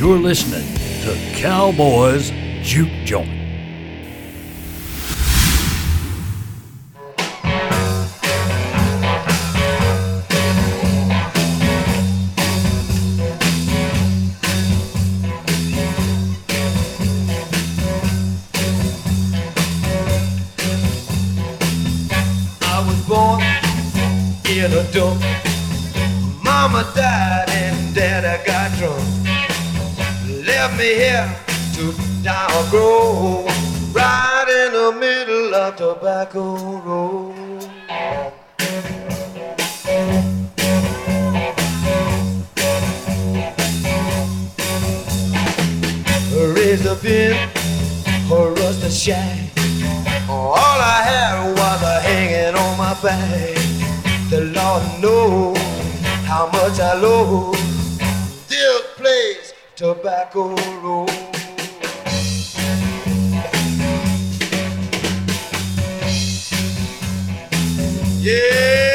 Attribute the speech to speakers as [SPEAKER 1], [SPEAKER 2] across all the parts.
[SPEAKER 1] You're listening to Cowboys Juke Joint.
[SPEAKER 2] I was born in a dump. Mama died and Daddy got drunk. Left me here to die or grow. Right in the middle of Tobacco Road. Raised up in a rusted shack. All I had was a hanging on my back. The Lord knows how much I place, Tobacco Road. Yeah,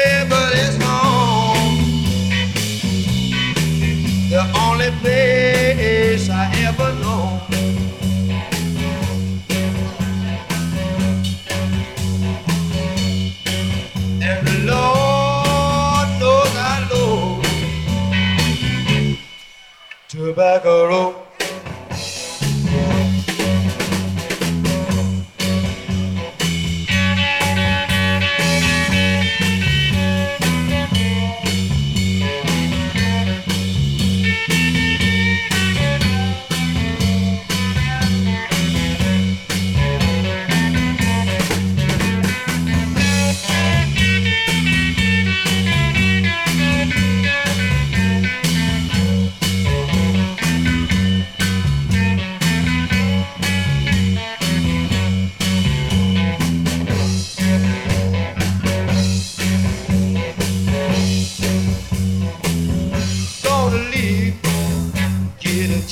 [SPEAKER 2] Tobacco Road.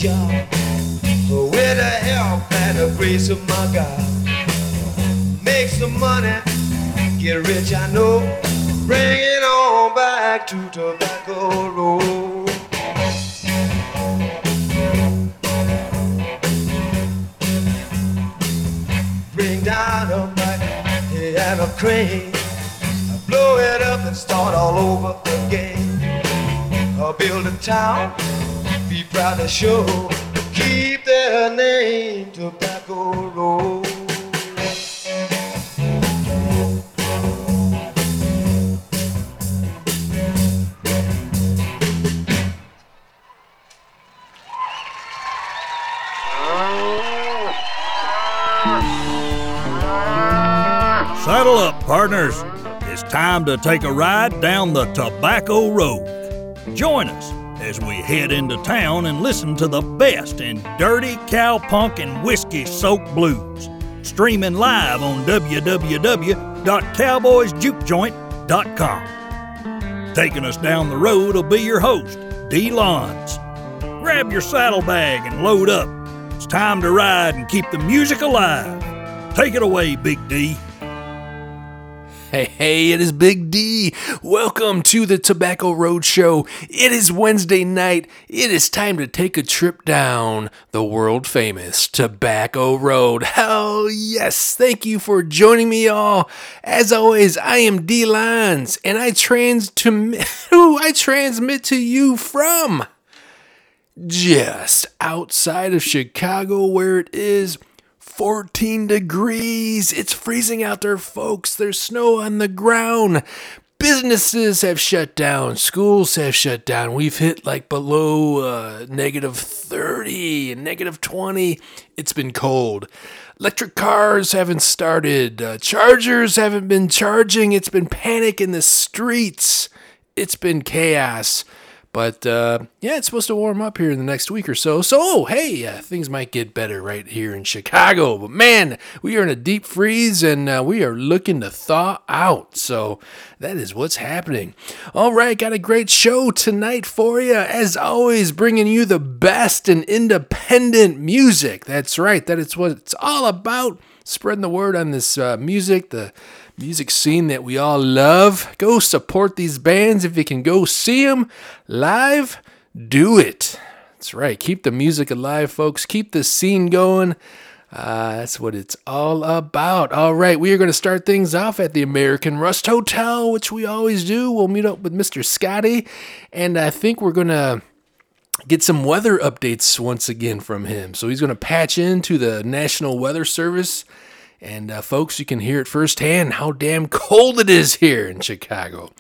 [SPEAKER 2] Job with the help and the grace of my God. Make some money, get rich, I know. Bring it on back to Tobacco Road. Bring dynamite and a crane. Blow it up and start all over again. I'll build a town, be proud to show. Keep their name, Tobacco Road.
[SPEAKER 1] Saddle up, partners. It's time to take a ride down the Tobacco Road. Join us as we head into town and listen to the best in dirty cowpunk and whiskey soaked blues. Streaming live on www.cowboysjukejoint.com. Taking us down the road will be your host, dlonz. Grab your saddlebag and load up. It's time to ride and keep the music alive. Take it away, Big D.
[SPEAKER 3] Hey, hey, it is Big D. Welcome to the Tobacco Road Show. It is Wednesday night. It is time to take a trip down the world famous Tobacco Road. Hell yes. Thank you for joining me, y'all. As always, I am dlonz, and I trans to I transmit to you from just outside of Chicago, where it is 14 degrees. It's freezing out there, folks. There's snow on the ground. Businesses have shut down. Schools have shut down. We've hit like below uh, negative 30 and negative 20. It's been cold. Electric cars haven't started. Uh, chargers haven't been charging. It's been panic in the streets. It's been chaos. But uh, yeah, it's supposed to warm up here in the next week or so. So, oh, hey, uh, things might get better right here in Chicago. But man, we are in a deep freeze and uh, we are looking to thaw out. So, that is what's happening. All right, got a great show tonight for you. As always, bringing you the best in independent music. That's right, that is what it's all about. Spreading the word on this uh, music, the music scene that we all love. Go support these bands if you can go see them live. Do it. That's right. Keep the music alive, folks. Keep the scene going. Uh, that's what it's all about. All right, we are going to start things off at the American Rust Hotel, which we always do. We'll meet up with Mr. Scotty, and I think we're going to get some weather updates once again from him. So he's going to patch into the National Weather Service. And uh, folks, you can hear it firsthand how damn cold it is here in Chicago.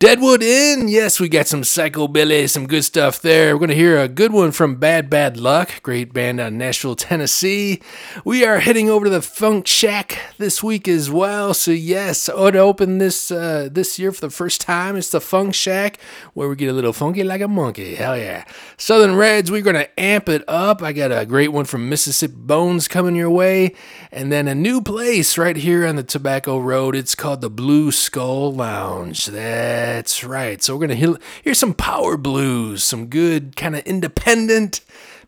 [SPEAKER 3] Deadwood Inn, yes, we got some psychobilly, some good stuff there. We're going to hear a good one from Bad Bad Luck, great band out of Nashville, Tennessee. We are heading over to the Funk Shack this week as well. So yes, oh, to open this uh, this year for the first time, it's the Funk Shack where we get a little funky like a monkey. Hell yeah! Southern Reds, we're going to amp it up. I got a great one from Mississippi Bones coming your way, and then a new place right here on the Tobacco Road. It's called the Blue Skull Lounge. That that's right. So we're going to hear some power blues, some good kind of independent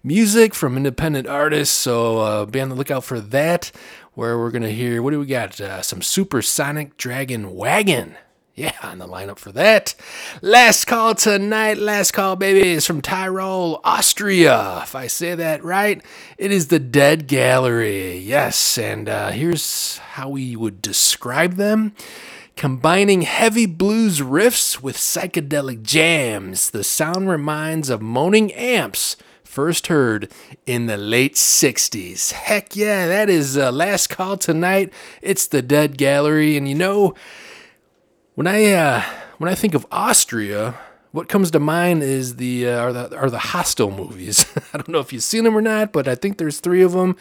[SPEAKER 3] music from independent artists. So uh, be on the lookout for that. Where we're to hear, what do we got? Uh, some Supersonic Dragon Wagon. Yeah, on the lineup for that. Last call tonight, last call, baby, is from Tyrol, Austria. If I say that right, it is the Dead Gallery. Yes, and uh, here's how we would describe them. Combining heavy blues riffs with psychedelic jams, the sound reminds of moaning amps first heard in the late 60s. Heck yeah, that is uh, last call tonight. It's the Dead Gallery and you know when I uh, when I think of Austria, what comes to mind is the uh, are the are the Hostel movies. I don't know if you've seen them or not, but I think there's three of them.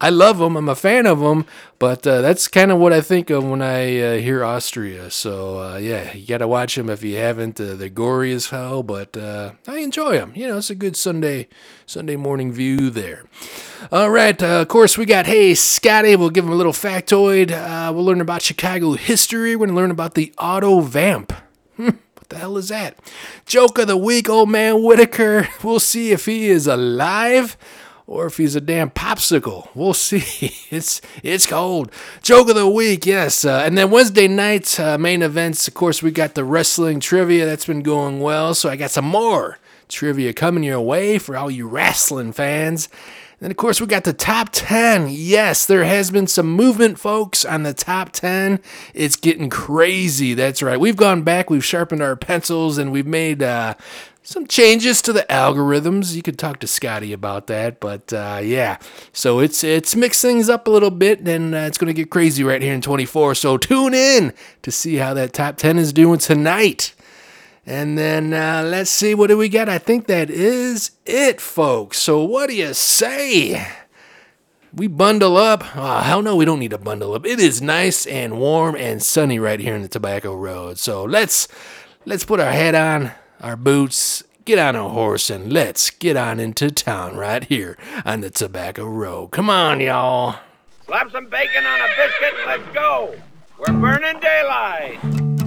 [SPEAKER 3] I love them. I'm a fan of them, but uh, that's kind of what I think of when I uh, hear Austria. So uh, yeah, you got to watch them if you haven't. Uh, they're gory as hell, but uh, I enjoy them. You know, it's a good Sunday Sunday morning view there. All right, of course we got Hey Scotty. We'll give him a little factoid. we'll learn about Chicago history. We're gonna learn about the Auto Vamp. The hell is that? Joke of the week, old man Whitaker. We'll see if he is alive or if he's a damn popsicle. We'll see. It's it's cold. Joke of the week, yes. Uh, and then Wednesday nights uh, main events. Of course, we got the wrestling trivia that's been going well. So I got some more trivia coming your way for all you wrestling fans. And of course, we got the top 10. Yes, there has been some movement, folks, on the top 10. It's getting crazy. That's right. We've gone back, we've sharpened our pencils, and we've made uh, some changes to the algorithms. You could talk to Scotty about that, but uh, yeah. So it's it's mixed things up a little bit, and uh, it's going to get crazy right here in 24. So tune in to see how that top 10 is doing tonight. And then uh, let's see, what do we get? I think that is it, folks. So what do you say? We bundle up. Oh, hell no, we don't need to bundle up. It is nice and warm and sunny right here in the Tobacco Road. So let's let's put our head on, our boots, get on a horse, and let's get on into town right here on the Tobacco Road. Come on, y'all.
[SPEAKER 4] Slap some bacon on a biscuit let's go. We're burning daylight.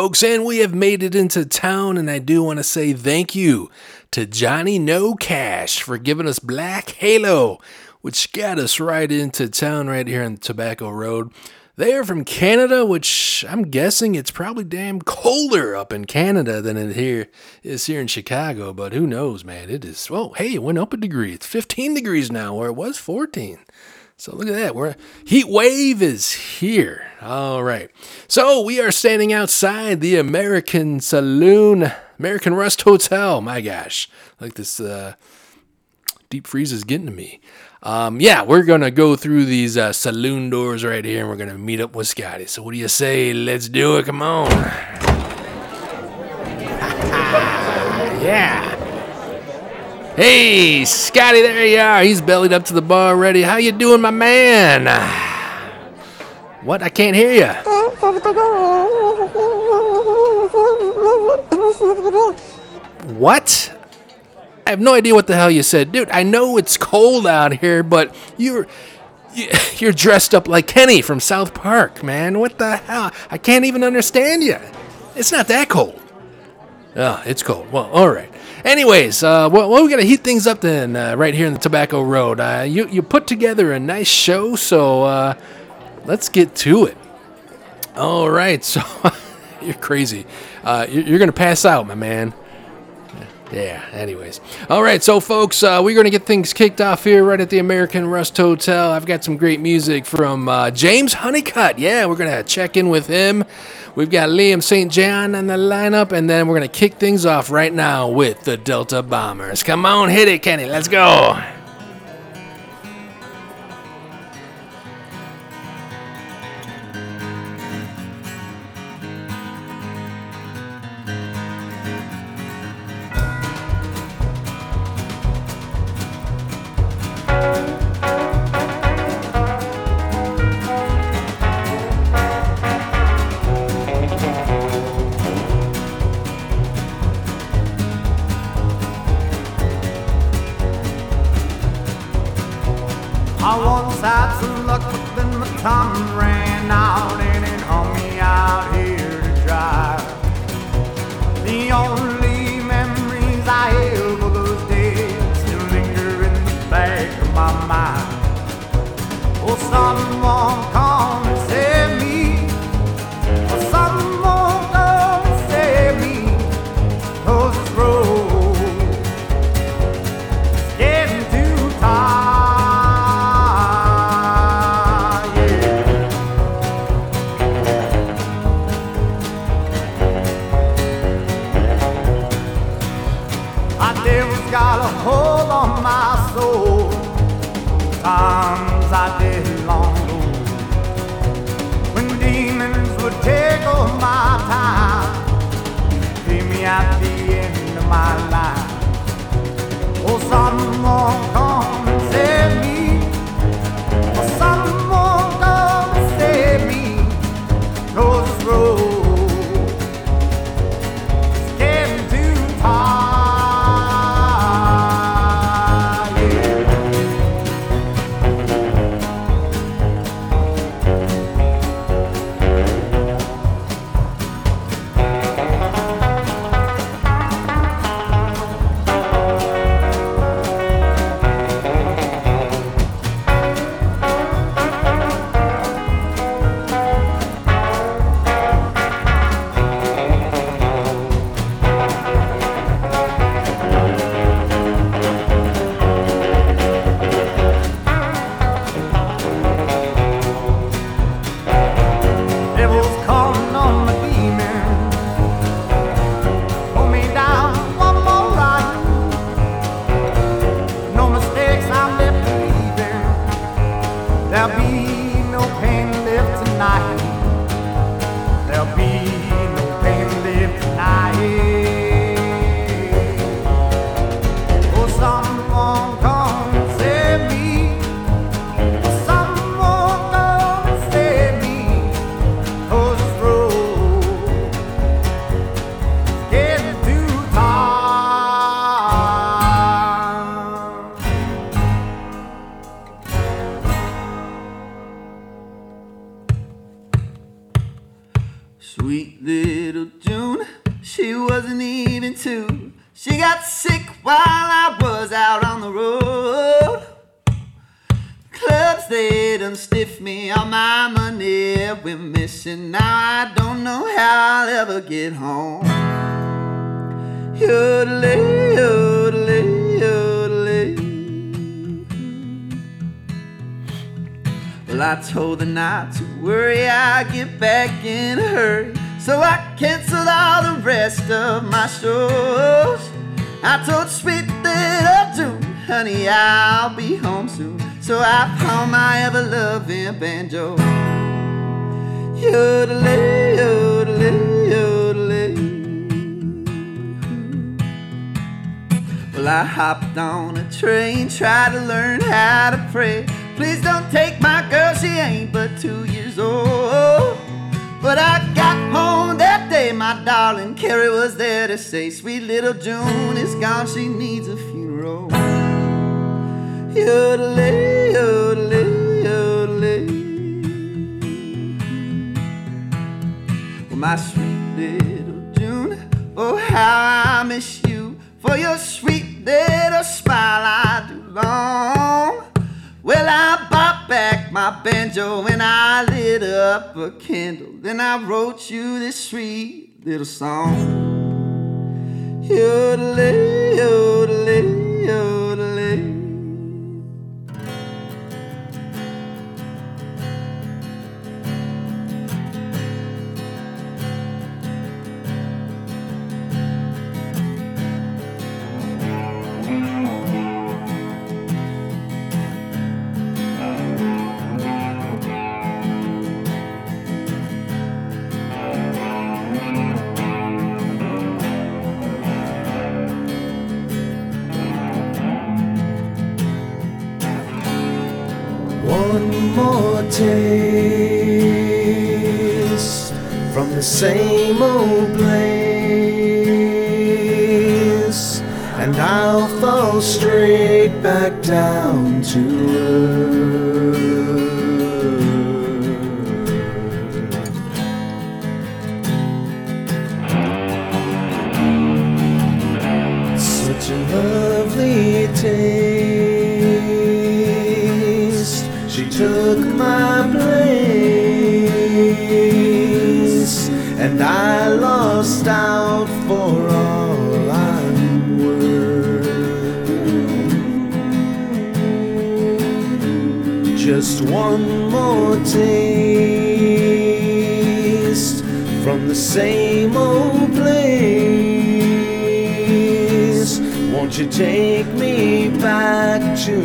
[SPEAKER 3] Folks, and we have made it into town, and I do want to say thank you to Johnny Nocash for giving us Black Halo, which got us right into town right here on Tobacco Road. They are from Canada, which I'm guessing it's probably damn colder up in Canada than it here is here in Chicago, but who knows, man? It is. Well, hey, it went up a degree. It's 15 degrees now, where it was 14. So look at that. We're heat wave is here. All right. So we are standing outside the American Saloon, American Rust Hotel. My gosh, like this uh, deep freeze is getting to me. Um, yeah, we're gonna go through these uh, saloon doors right here, and we're gonna meet up with Scotty. So what do you say? Let's do it. Come on. yeah. Hey, Scotty, there you are. He's bellied up to the bar already. How you doing, my man? What? I can't hear you. What? I have no idea what the hell you said, dude. I know it's cold out here, but you're you're dressed up like Kenny from South Park, man. What the hell? I can't even understand you. It's not that cold. Oh, it's cold. Well, all right. Anyways, uh, well, well, we gotta heat things up then, uh, right here in the Tobacco Road. Uh, you you put together a nice show, so uh, let's get to it. All right, so you're crazy. Uh, you're, you're gonna pass out, my man. Yeah, anyways. All right, so folks, uh, we're going to get things kicked off here right at the American Rust Hotel. I've got some great music from uh, James Hunnicutt. Yeah, we're going to check in with him. We've got Liam St. John on the lineup, and then we're going to kick things off right now with the Delta Bombers. Come on, hit it, Kenny. Let's go.
[SPEAKER 5] Say, Sweet little June is gone, she needs a funeral. Yodelay, yodelay, yodelay. Well, oh, my sweet little June, oh how I miss you. For your sweet little smile I do long. Well, I bought back my banjo and I lit up a candle. Then I wrote you this sweet little song. Yodelay, yodelay,
[SPEAKER 2] taste from the same old place, and I'll fall straight back down to earth. One more taste from the same old place. Won't you take me back
[SPEAKER 6] to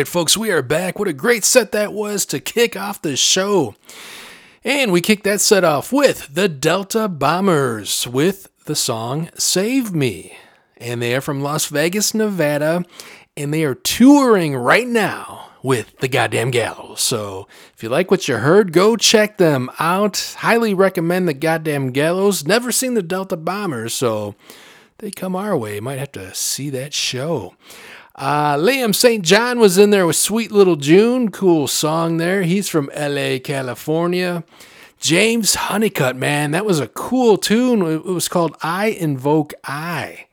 [SPEAKER 3] right, folks, we are back. What a great set that was to kick off the show. And we kicked that set off with the Delta Bombers with the song Save Me. And they are from Las Vegas, Nevada, and they are touring right now with the Goddamn Gallows. So if you like what you heard, go check them out. Highly recommend the Goddamn Gallows. Never seen the Delta Bombers, so they come our way. Might have to see that show. Uh, Liam St. John was in there with Sweet Little June. Cool song there. He's from LA, California. James Hunnicutt, man, that was a cool tune. It was called I Invoke I.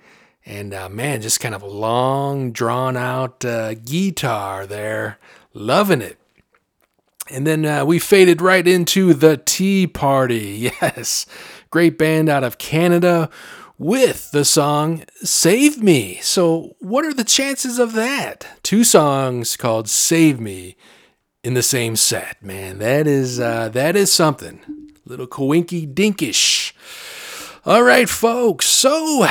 [SPEAKER 3] And uh, man, just kind of a long, drawn out uh, guitar there. Loving it. And then uh, we faded right into the Tea Party. Yes, great band out of Canada with the song Save Me. So, what are the chances of that? Two songs called Save Me in the same set. Man, that is uh, that is something. Little coinky dinkish. All right, folks. So,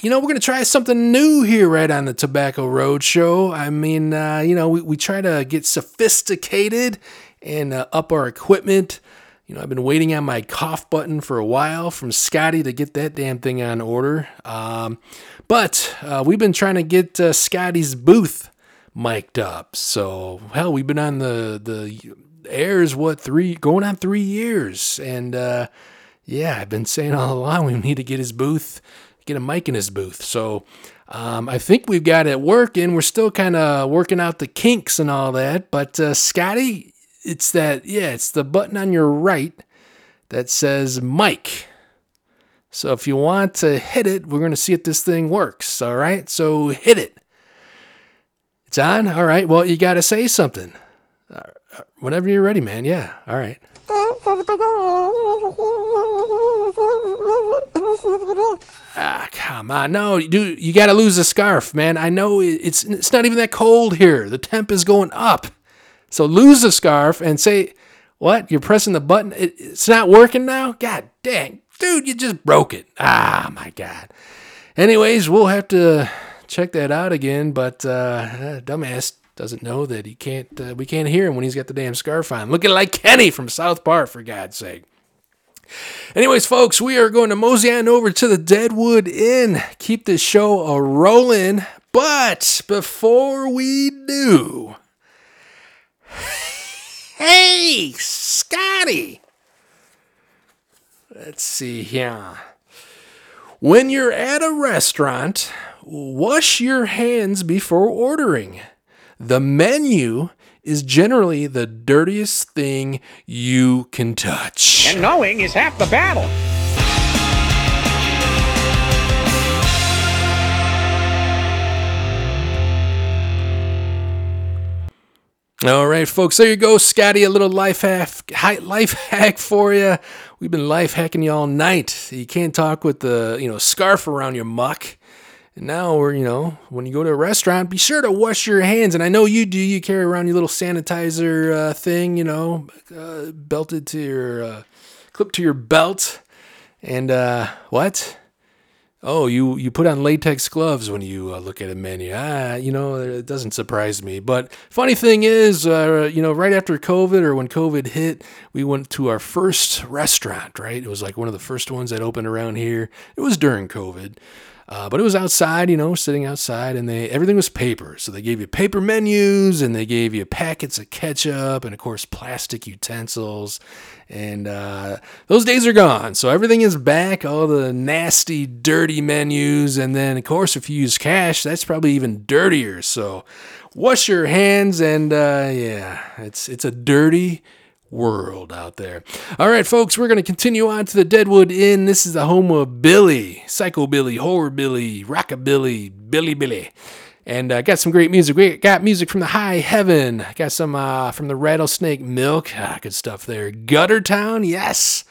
[SPEAKER 3] you know, we're going to try something new here right on the Tobacco Road Show. I mean, uh, you know, we, we try to get sophisticated and uh, up our equipment. You know, I've been waiting on my cough button for a while from Scotty to get that damn thing on order. Um, but uh, we've been trying to get uh, Scotty's booth mic'd up. So, hell, we've been on the, the airs, what, three, going on three years. And, uh, yeah, I've been saying all along we need to get his booth, get a mic in his booth. So um, I think we've got it working. We're still kind of working out the kinks and all that. But uh, Scotty, it's that, yeah, it's the button on your right that says mic. So if you want to hit it, we're going to see if this thing works. All right, so hit it. It's on. All right. Well, you got to say something. Uh, whenever you're ready, man. Yeah. All right. Ah, come on. No, dude, you got to lose the scarf, man. I know it's it's not even that cold here. The temp is going up. So lose the scarf and say, "What? You're pressing the button. It, it's not working now? God dang. Dude, you just broke it. Ah, my god. Anyways, we'll have to check that out again, but uh, dumbass doesn't know that he can't uh, we can't hear him when he's got the damn scarf on. Looking like Kenny from South Park for God's sake. Anyways, folks, we are going to mosey on over to the Deadwood Inn. Keep this show a rolling. But before we do, hey, Scotty. Let's see here. When you're at a restaurant, wash your hands before ordering. The menu is generally the dirtiest thing you can touch.
[SPEAKER 4] And knowing is half the battle.
[SPEAKER 3] All right, folks, there you go, Scotty. A little life hack, life hack for you. We've been life hacking you all night. You can't talk with the you know scarf around your muck. And now we're you know when you go to a restaurant, be sure to wash your hands. And I know you do. You carry around your little sanitizer uh, thing, you know, uh, belted to your uh, clipped to your belt. And uh, what? Oh, you you put on latex gloves when you uh, look at a menu. Ah, you know, it doesn't surprise me. But funny thing is, uh, you know, right after COVID or when COVID hit, we went to our first restaurant. Right, it was like one of the first ones that opened around here. It was during COVID. Uh, but it was outside, you know, sitting outside, and they everything was paper. So they gave you paper menus, and they gave you packets of ketchup, and of course plastic utensils. And uh, those days are gone. So everything is back. All the nasty, dirty menus, and then of course if you use cash, that's probably even dirtier. So wash your hands, and uh, yeah, it's it's a dirty world out there. All right, folks, we're going to continue on to the Deadwood Inn. This is the home of Billy, Psycho Billy, Horror Billy, Rockabilly, Billy Billy. And uh, got some great music. We got music from the High Heaven. Got some uh, from the Rattlesnake Milk. Ah, good stuff there. Gutter Town, yes.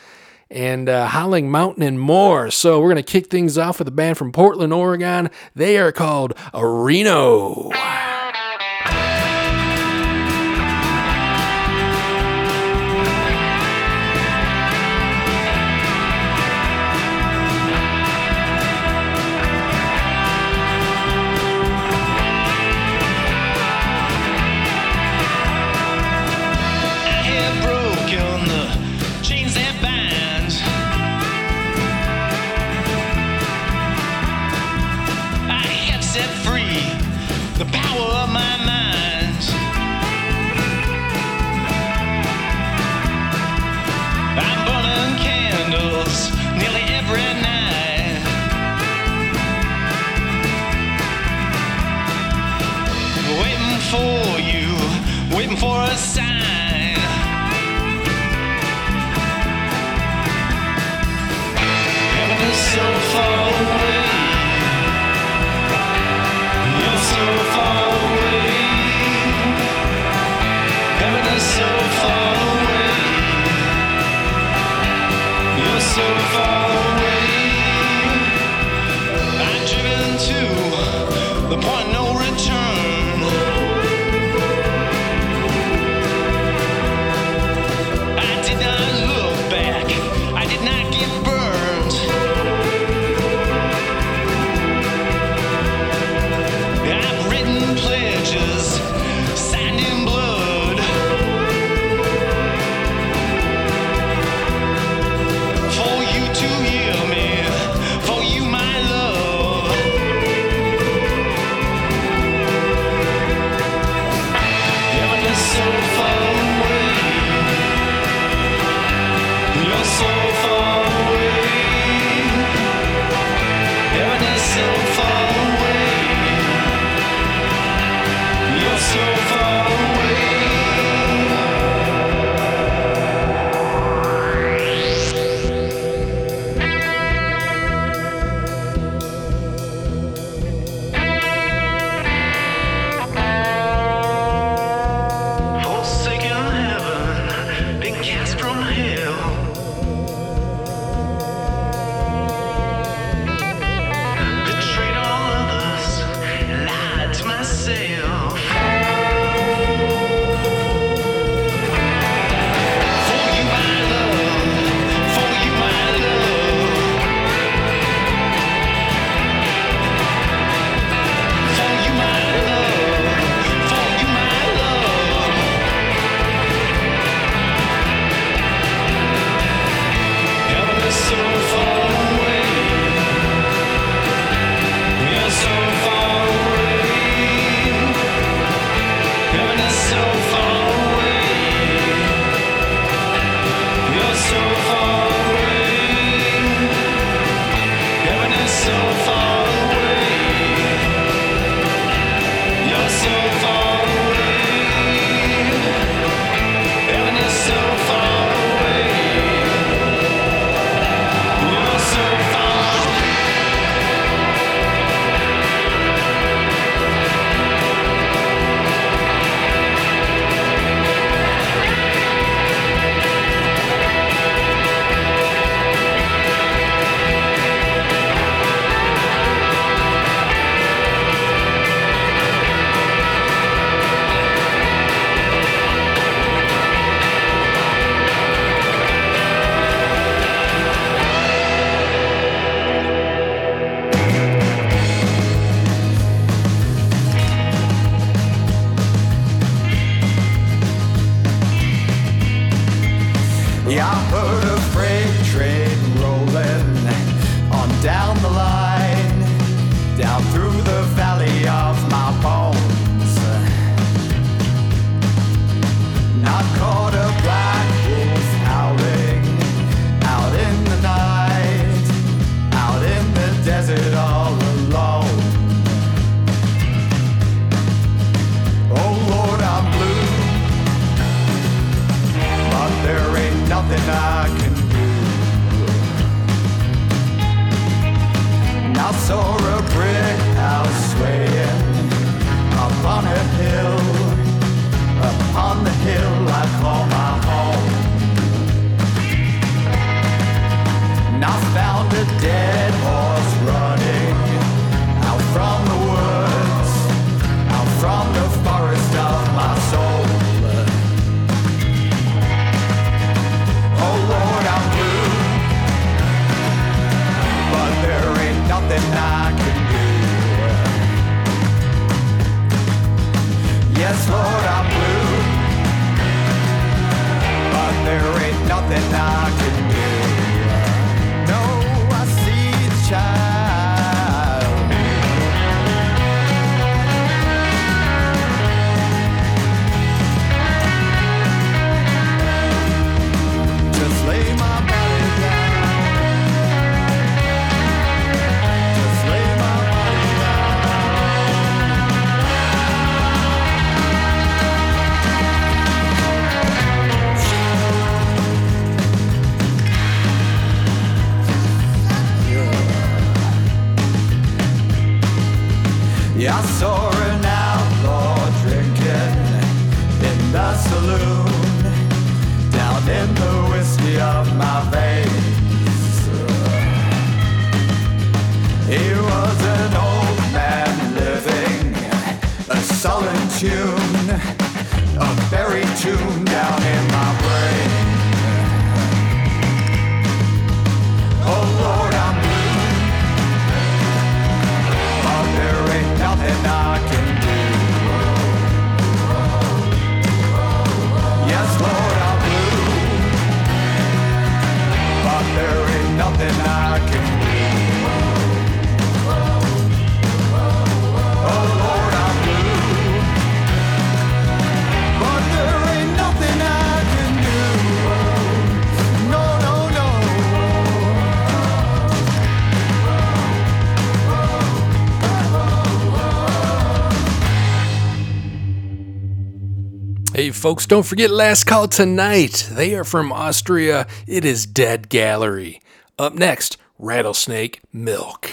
[SPEAKER 3] And uh, Howling Mountain and more. So we're going to kick things off with a band from Portland, Oregon. They are called Reno.
[SPEAKER 7] folks, don't forget Last Call tonight. They are from Austria. It is Dead Gallery. Up next, Rattlesnake Milk.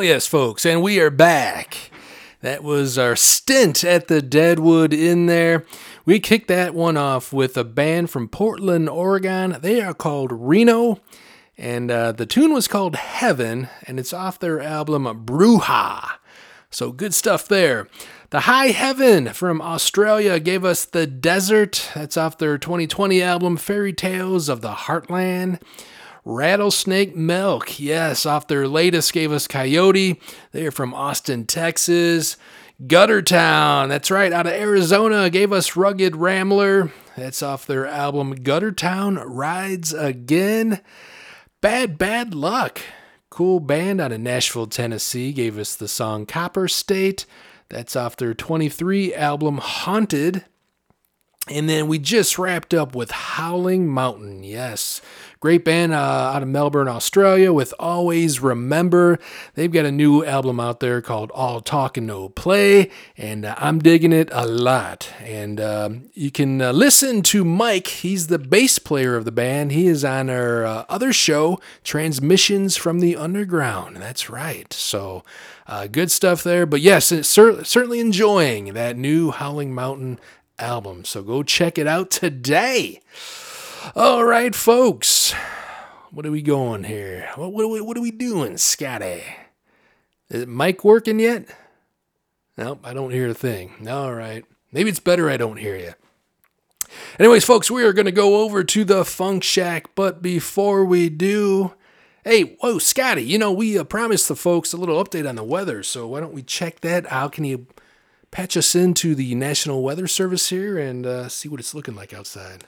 [SPEAKER 3] Hell yes, folks, and we are back. That was our stint at the Deadwood Inn there. We kicked that one off with a band from Portland, Oregon. They are called Reno, and uh, the tune was called Heaven, and it's off their album Bruja. So good stuff there. The High Heaven from Australia gave us The Desert. That's off their 2020 album Fairy Tales of the Heartland. Rattlesnake Milk, yes, off their latest gave us Coyote. They're from Austin, Texas. Guttertown, that's right, out of Arizona, gave us Rugged Rambler. That's off their album Guttertown Rides Again. Bad Bad Luck, cool band out of Nashville, Tennessee, gave us the song Copper State. That's off their 23 album Haunted. And then we just wrapped up with Howling Mountain. Yes. Great band uh, out of Melbourne, Australia with Always Remember. They've got a new album out there called All Talk and No Play, and uh, I'm digging it a lot. And um, you can uh, listen to Mike. He's the bass player of the band. He is on our uh, other show, Transmissions from the Underground. That's right. So uh, good stuff there. But yes, cer- certainly enjoying that new Howling Mountain album. So go check it out today. All right, folks. What are we going here? What, what, are, we, what are we doing, Scotty? Is Mike working yet? Nope, I don't hear a thing. All right. Maybe it's better I don't hear you. Anyways, folks, we are going to go over to the Funk Shack, but before we do, hey, whoa, Scotty, you know, we uh, promised the folks a little update on the weather, so why don't we check that out? Can you patch us into the National Weather Service here and uh, see what it's looking like outside?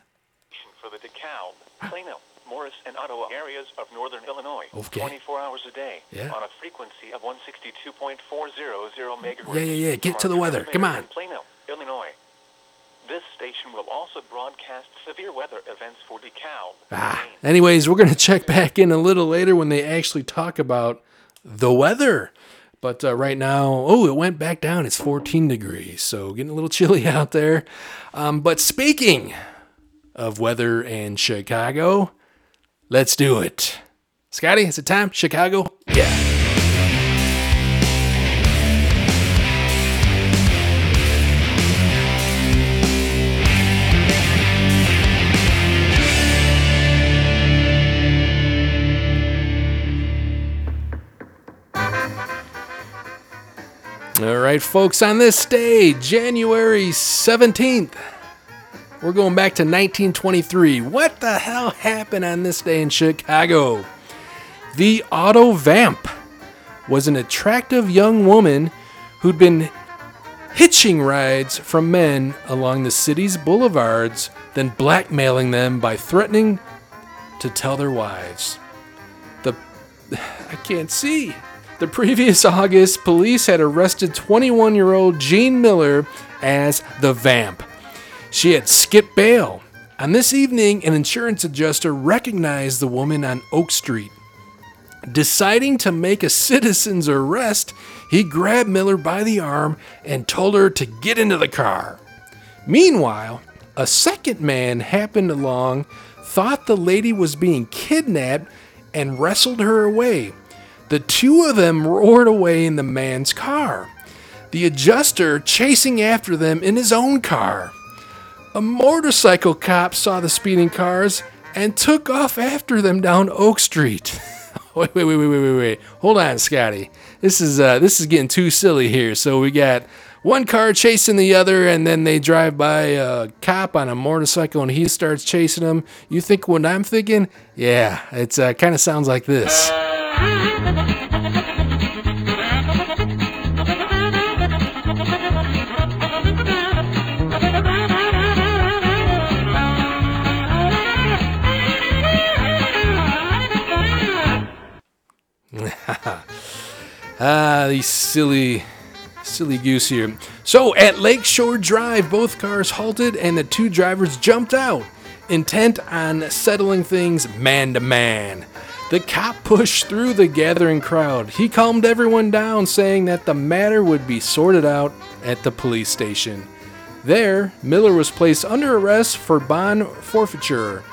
[SPEAKER 8] for the DeKalb, Plano, Morris, and Ottawa areas of northern Illinois.
[SPEAKER 3] Okay.
[SPEAKER 8] 24 hours a day.
[SPEAKER 3] Yeah.
[SPEAKER 8] On a frequency of 162.400 megahertz.
[SPEAKER 3] Yeah, yeah, yeah. Get to the weather. Come on.
[SPEAKER 8] Plano, Illinois. This station will also broadcast severe weather events for DeKalb.
[SPEAKER 3] Ah, anyways, we're going to check back in a little later when they actually talk about the weather. But uh, right now, oh, it went back down. It's 14 degrees, so getting a little chilly out there. Um, but speaking of weather in Chicago, let's do it. Scotty, is it time? Chicago? Yeah. All right, folks, on this day, January 17th, we're going back to 1923. What the hell happened on this day in Chicago? The Auto Vamp was an attractive young woman who'd been hitching rides from men along the city's boulevards, then blackmailing them by threatening to tell their wives. The I can't see. The previous August, police had arrested 21 year old Jean Miller as the Vamp. She had skipped bail. On this evening, an insurance adjuster recognized the woman on Oak Street. Deciding to make a citizen's arrest, he grabbed Miller by the arm and told her to get into the car. Meanwhile, a second man happened along, thought the lady was being kidnapped, and wrestled her away. The two of them roared away in the man's car, the adjuster chasing after them in his own car. A motorcycle cop saw the speeding cars and took off after them down Oak Street. wait, wait, wait, wait, wait, wait. Hold on, Scotty. This is uh, this is getting too silly here. So we got one car chasing the other, and then they drive by a cop on a motorcycle, and he starts chasing them. You think what I'm thinking? Yeah, it's uh, kind of sounds like this. ah, these silly, silly goose here. So at Lakeshore Drive, both cars halted and the two drivers jumped out, intent on settling things man to man. The cop pushed through the gathering crowd. He calmed everyone down, saying that the matter would be sorted out at the police station. There, Miller was placed under arrest for bond forfeiture.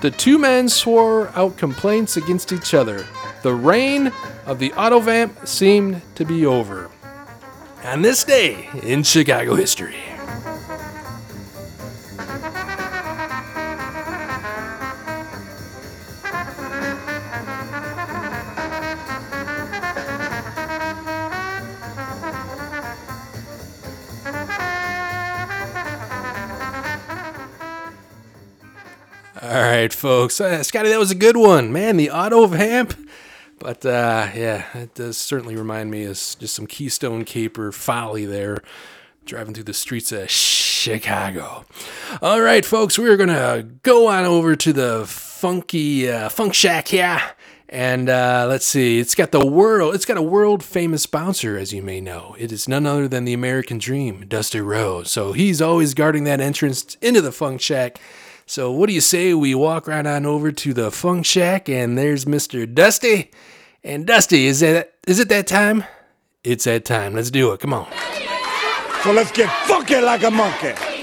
[SPEAKER 3] The two men swore out complaints against each other. the reign of the Autovamp seemed to be over. On this day in Chicago history. Folks. Uh, Scotty, that was a good one. Man, the auto vamp. But uh, yeah, it does certainly remind me of just some Keystone Caper folly there, driving through the streets of Chicago. All right, folks, we're to go on over to the funky uh, Funk Shack here. And uh, let's see, it's got the world, it's got a world famous bouncer, as you may know. It is none other than the American Dream, Dusty Rhodes. So he's always guarding that entrance into the Funk Shack. So what do you say we walk right on over to the Funk Shack and there's Mr. Dusty. And Dusty, is that is it that time? It's that time. Let's do it. Come on.
[SPEAKER 9] So let's get funky like a monkey.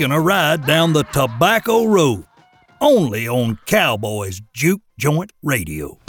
[SPEAKER 10] taking a ride down the tobacco road only on Cowboys Juke Joint Radio.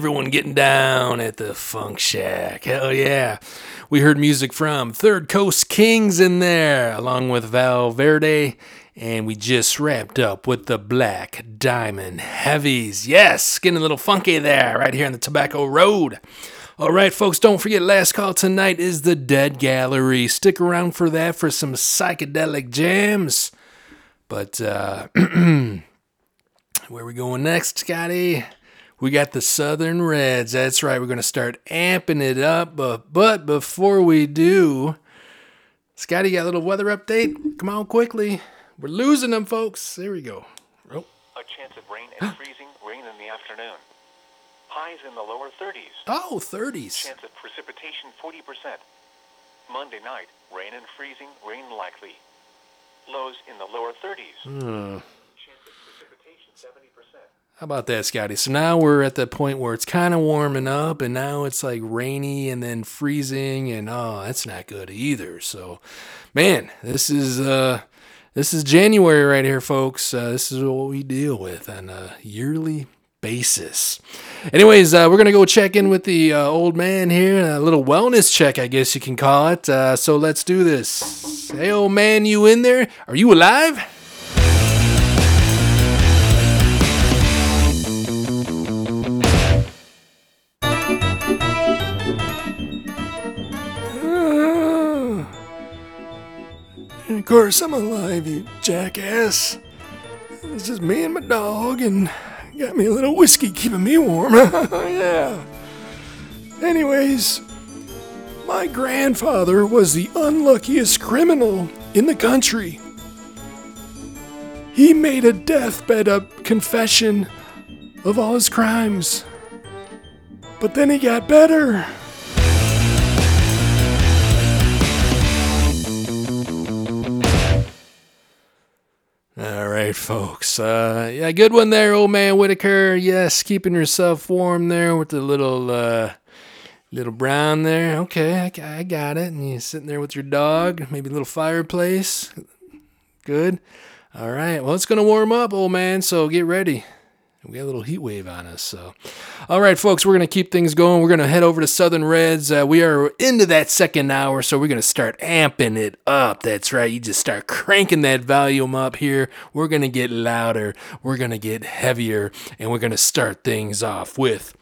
[SPEAKER 3] Everyone getting down at the Funk Shack. Hell yeah. We heard music from Third Coast Kings in there, along with Valverda. And we just wrapped up with the Black Diamond Heavies. Yes, getting a little funky there, right here on the Tobacco Road. All right, folks, don't forget last call tonight is the Dead Gallery. Stick around for that for some psychedelic jams. But uh where we going next, Scotty? We got the Southern Reds. That's right. We're going to start amping it up. But, but before we do, Scotty, got a little weather update? Come on, quickly. We're losing them, folks. There we go. Oh.
[SPEAKER 8] A chance of rain and freezing rain in the afternoon. Highs in the lower 30s.
[SPEAKER 3] Oh, 30s.
[SPEAKER 8] Chance of precipitation 40%. Monday night, rain and freezing rain likely. Lows in the lower 30s.
[SPEAKER 3] Hmm.
[SPEAKER 8] Chance of precipitation 70%.
[SPEAKER 3] How about that, Scotty? So now we're at the point where it's kind of warming up, and now it's like rainy and then freezing, and oh, that's not good either. So, man, this is uh, this is January right here, folks. Uh, this is what we deal with on a yearly basis. Anyways, uh, we're gonna go check in with the uh, old man here, a little wellness check, I guess you can call it. Uh, so let's do this. Hey, old man, you in there? Are you alive? Of course, I'm alive, you jackass. It's just me and my dog, and got me a little whiskey keeping me warm. yeah. Anyways, my grandfather was the unluckiest criminal in the country. He made a deathbed confession of all his crimes. But then he got better. All right, folks. Uh, yeah, good one there, old man Whitaker. Yes, keeping yourself warm there with the little uh, little brown there. Okay, I, I got it. And you're sitting there with your dog, maybe a little fireplace. Good. All right. Well, it's gonna warm up, old man. So get ready. We got a little heat wave on us. So, all right, folks, we're going to keep things going. We're going to head over to Southern Reds. Uh, we are into that second hour, so we're going to start amping it up. That's right. You just start cranking that volume up here. We're going to get louder. We're going to get heavier, and we're going to start things off with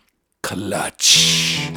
[SPEAKER 3] Clutch.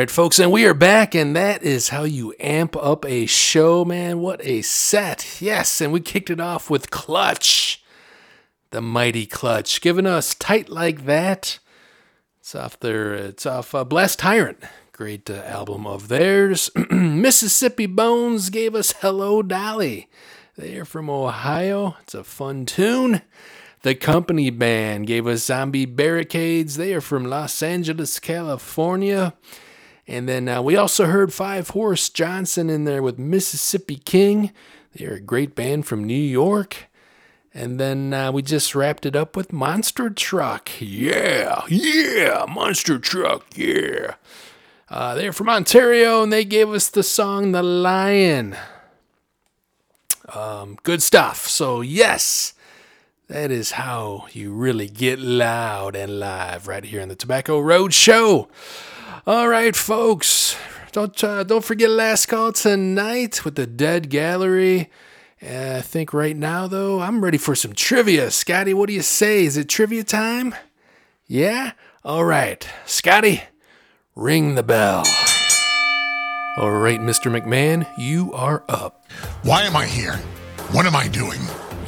[SPEAKER 3] Right, folks, and we are back, and that is how you amp up a show, man. What a set. Yes, and we kicked it off with Clutch, the mighty Clutch, giving us Tight Like That. It's off their, it's off uh, Blast Tyrant. Great uh, album of theirs. Mississippi Bones gave us Hello Dali. They are from Ohio. It's a fun tune. The Company Band gave us Zombie Barricades. They are from Los Angeles, California. And then uh, we also heard Five Horse Johnson in there with Mississippi King. They're a great band from New York. And then uh, we just wrapped it up with Monster Truck. Yeah, yeah, Monster Truck, yeah. Uh, they're from Ontario and they gave us the song The Lion. Um, good stuff. So, yes, that is how you really get loud and live right here on the Tobacco Road Show. All right, folks. Don't uh, don't forget last call tonight with the Dead Gallery. Uh, I think right now though I'm ready for some trivia. Scotty, what do you say? Is it trivia time? Yeah. All right, Scotty, ring the bell. All right, Mr. McMahon, you are up.
[SPEAKER 11] Why am I here? What am I doing?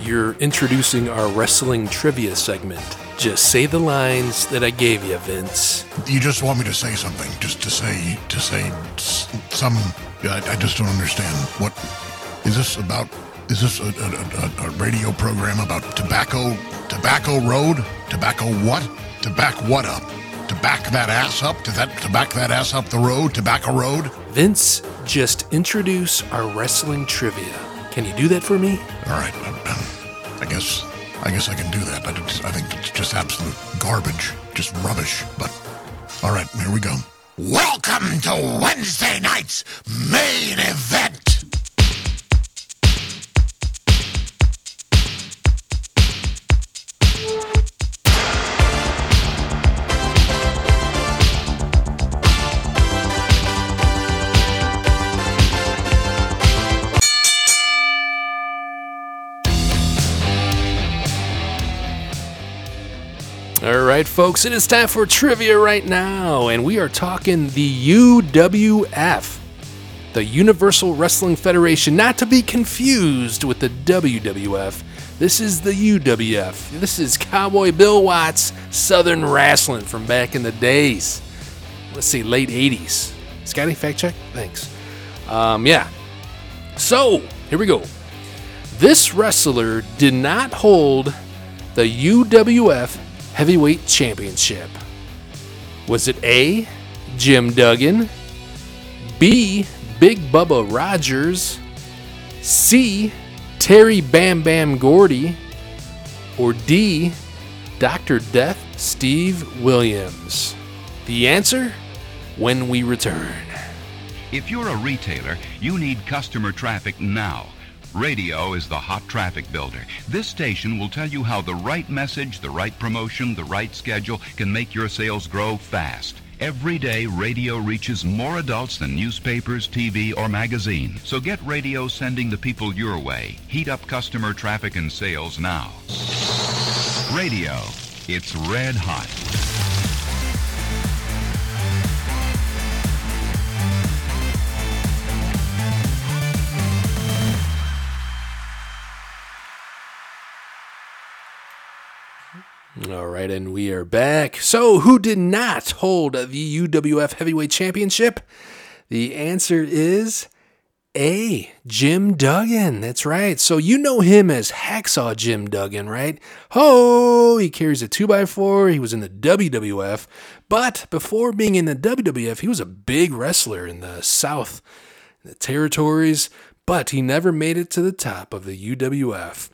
[SPEAKER 3] You're introducing our wrestling trivia segment. Just say the lines that I gave you, Vince.
[SPEAKER 11] You just want me to say something, just to say, to say some. I, I just don't understand. What is this about? Is this a, a, a, a radio program about tobacco? Tobacco Road? Tobacco what? To back what up? To back that ass up? To that? To back that ass up the road? Tobacco Road?
[SPEAKER 3] Vince, just introduce our wrestling trivia. Can you do that for me?
[SPEAKER 11] All right. I guess. I guess I can do that. but I think it's just absolute garbage, just rubbish. But all right, here we go. Welcome to Wednesday night's main event.
[SPEAKER 3] Right, folks, it is time for trivia right now, and we are talking the UWF, the Universal Wrestling Federation, not to be confused with the WWF. This is the UWF. This is Cowboy Bill Watts Southern Wrestling from back in the days. Let's see, late 80s. Scotty, fact check? Thanks. Um, yeah. So, here we go. This wrestler did not hold the UWF Heavyweight Championship. Was it A. Jim Duggan, B. Big Bubba Rogers, C. Terry Bam Bam Gordy, or D. Dr. Death Steve Williams? The answer when we return.
[SPEAKER 12] If you're a retailer, you need customer traffic now. Radio is the hot traffic builder. This station will tell you how the right message, the right promotion, the right schedule can make your sales grow fast. Every day, radio reaches more adults than newspapers, TV, or magazine. So get radio sending the people your way. Heat up customer traffic and sales now. Radio. It's red hot.
[SPEAKER 3] All right, and we are back. So, who did not hold the UWF Heavyweight Championship? The answer is A. Jim Duggan. That's right. So, you know him as Hacksaw Jim Duggan, right? Ho! He carries a 2x4. He was in the WWF. But before being in the WWF, he was a big wrestler in the South, the territories, but he never made it to the top of the UWF.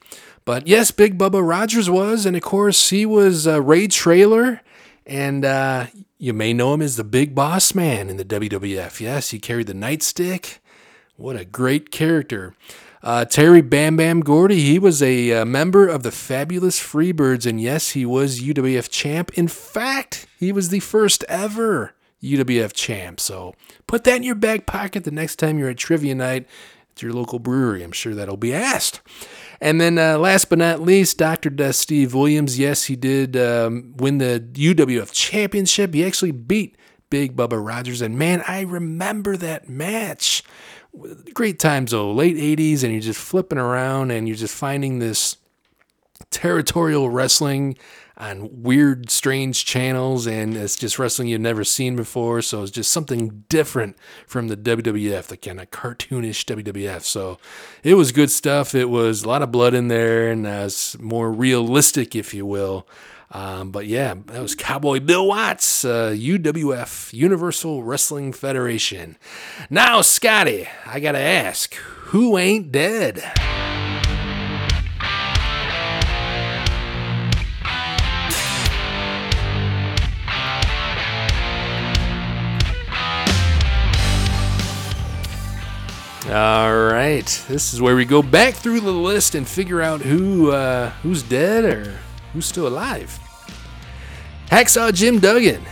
[SPEAKER 3] But yes, Big Bubba Rogers was, and of course he was uh, Ray Traylor, and uh, you may know him as the Big Boss Man in the WWF. Yes, he carried the nightstick. What a great character. Uh, Terry Bam Bam Gordy, he was a uh, member of the Fabulous Freebirds, and yes, he was UWF champ. In fact, he was the first ever UWF champ. So put that in your back pocket the next time you're at trivia night at your local brewery. I'm sure that'll be asked. And then, uh, last but not least, Dr. Steve Williams. Yes, he did um, win the UWF championship. He actually beat Big Bubba Rogers. And man, I remember that match. Great times though, late 80s, and you're just flipping around and you're just finding this territorial wrestling on weird, strange channels, and it's just wrestling you've never seen before. So it's just something different from the WWF, the kind of cartoonish WWF. So it was good stuff. It was a lot of blood in there, and it's more realistic, if you will. Um, but yeah, that was Cowboy Bill Watts, uh, UWF, Universal Wrestling Federation. Now, Scotty, I gotta ask, who ain't dead? All right, this is where we go back through the list and figure out who uh, who's dead or who's still alive. Hacksaw Jim Duggan,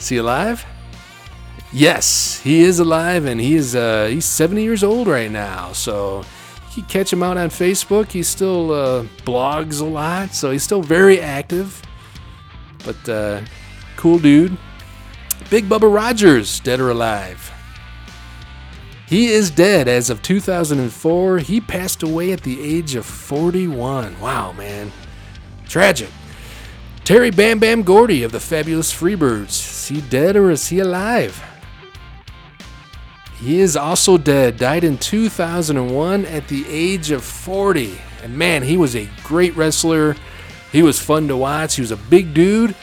[SPEAKER 3] is he alive? Yes, he is alive, and he is uh, he's 70 years old right now. So you can catch him out on Facebook. He still uh, blogs a lot, so he's still very active. But uh, cool dude. Big Bubba Rogers, dead or alive? He is dead as of 2004. He passed away at the age of 41. Wow, man. Tragic. Terry Bam Bam Gordy of the Fabulous Freebirds. Is he dead or is he alive? He is also dead. Died in 2001 at the age of 40. And man, he was a great wrestler. He was fun to watch. He was a big dude,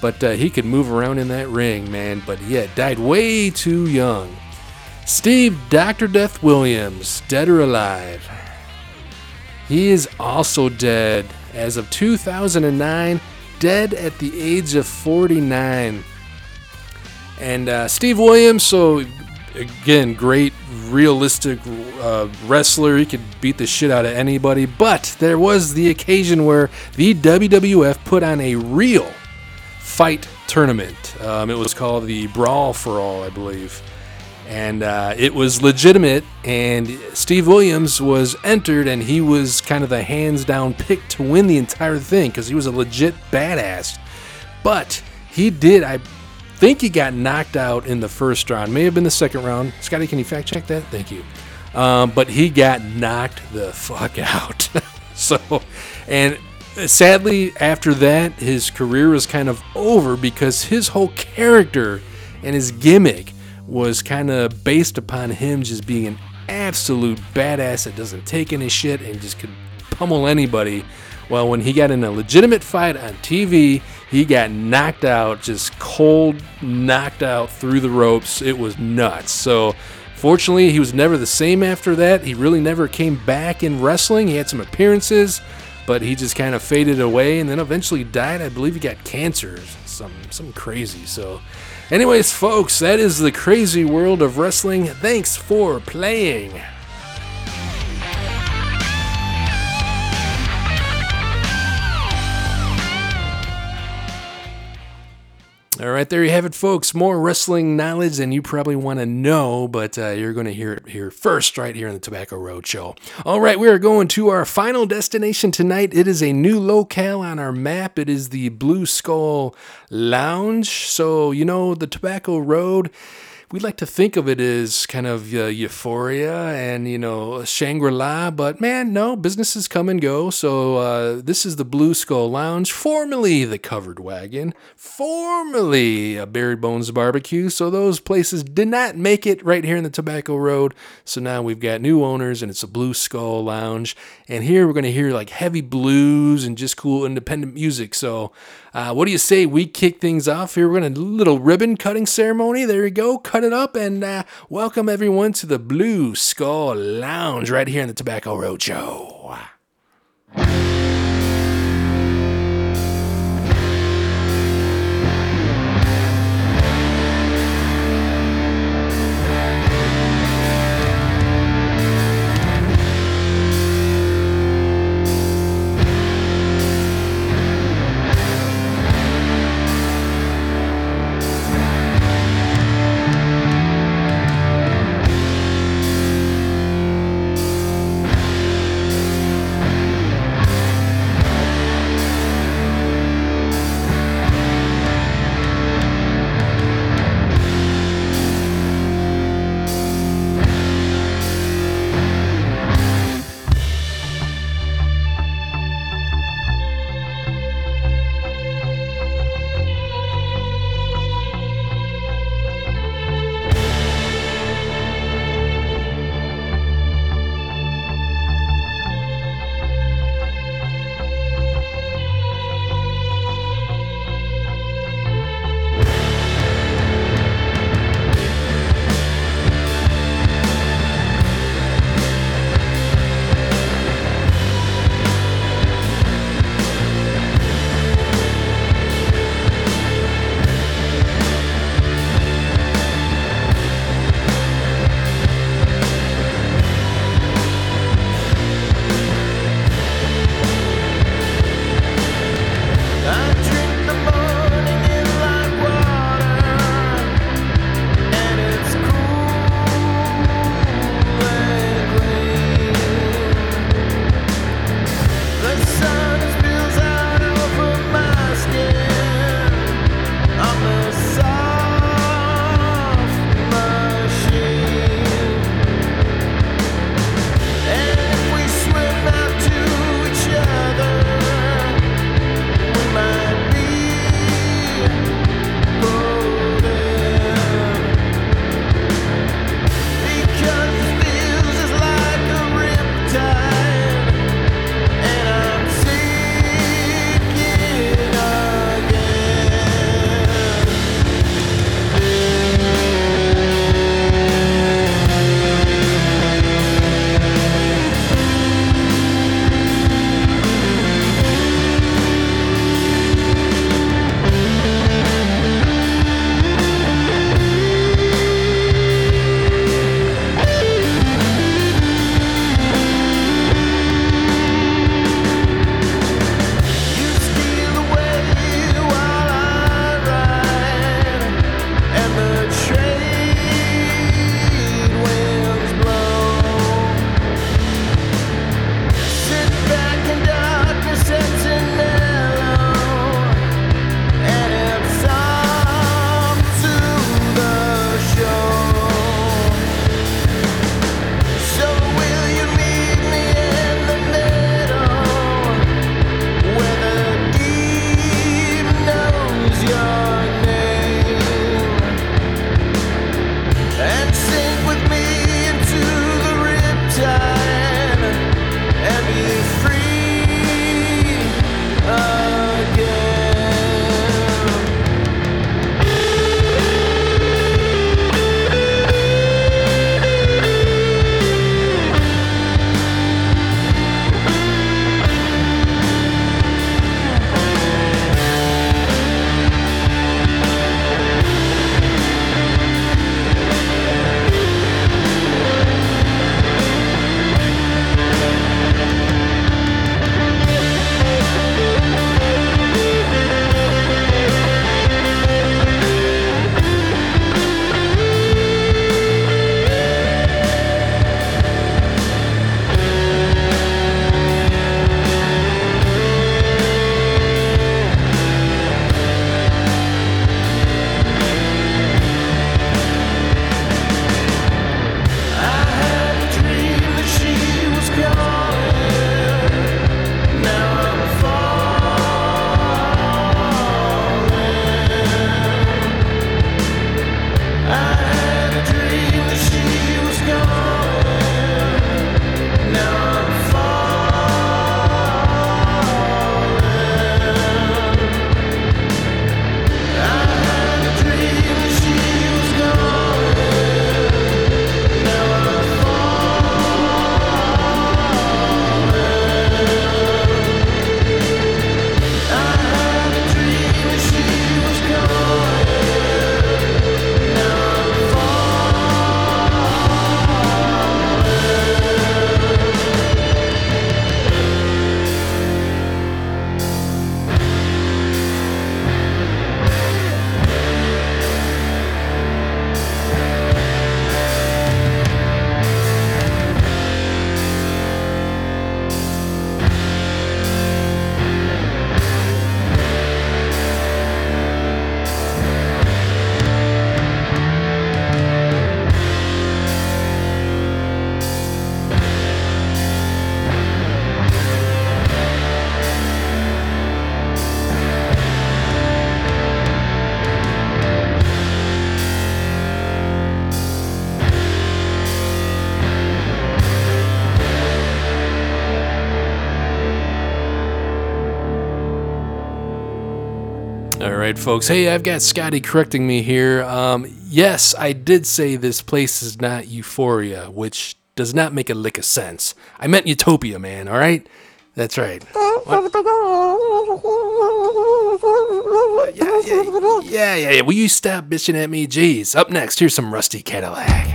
[SPEAKER 3] but uh, he could move around in that ring, man. But yeah, died way too young. Steve Dr. Death Williams, dead or alive? He is also dead as of 2009, dead at the age of 49. And uh, Steve Williams, so again, great realistic uh, wrestler. He could beat the shit out of anybody. But there was the occasion where the WWF put on a real fight tournament. Um, it was called the Brawl for All, I believe and uh, it was legitimate. And Steve Williams was entered, and he was kind of the hands down pick to win the entire thing because he was a legit badass. But he did, I think he got knocked out in the first round. May have been the second round. Scotty, can you fact check that? Thank you. Um, but he got knocked the fuck out. so, and sadly, after that, his career was kind of over because his whole character and his gimmick was kind of based upon him just being an absolute badass that doesn't take any shit and just could pummel anybody. Well, when he got in a legitimate fight on TV, he got knocked out, just cold knocked out through the ropes. It was nuts. So, fortunately, he was never the same after that. He really never came back in wrestling. He had some appearances, but he just kind of faded away and then eventually died. I believe he got cancer, some some crazy. So, Anyways, folks, that is the crazy world of wrestling. Thanks for playing. All right, there you have it, folks. More wrestling knowledge than you probably want to know, but uh, you're going to hear it here first, right here on the Tobacco Road Show. All right, we are going to our final destination tonight. It is a new locale on our map. It is the Blue Skull Lounge. So, you know, the Tobacco Road we like to think of it as kind of uh, euphoria and you know Shangri-La, but man, no, businesses come and go. So uh, this is the Blue Skull Lounge, formerly the Covered Wagon, formerly a Barry Bones Barbecue. So those places did not make it right here in the Tobacco Road. So now we've got new owners, and it's a Blue Skull Lounge. And here we're to hear like heavy blues and just cool independent music. So uh, what do you say we kick things off here? We're going to a little ribbon cutting ceremony. There you go. Cut it up and uh, welcome everyone to the Blue Skull Lounge right here in the Tobacco Road Show.
[SPEAKER 13] folks. Hey, I've got Scotty correcting me here. Um, yes, I did say this place is not Euphoria, which does not make a lick of sense. I meant Utopia, man, all right? That's right. Yeah yeah, yeah, yeah, yeah. Will you stop bitching at me? Jeez. Up next, here's some Rusty Cadillac.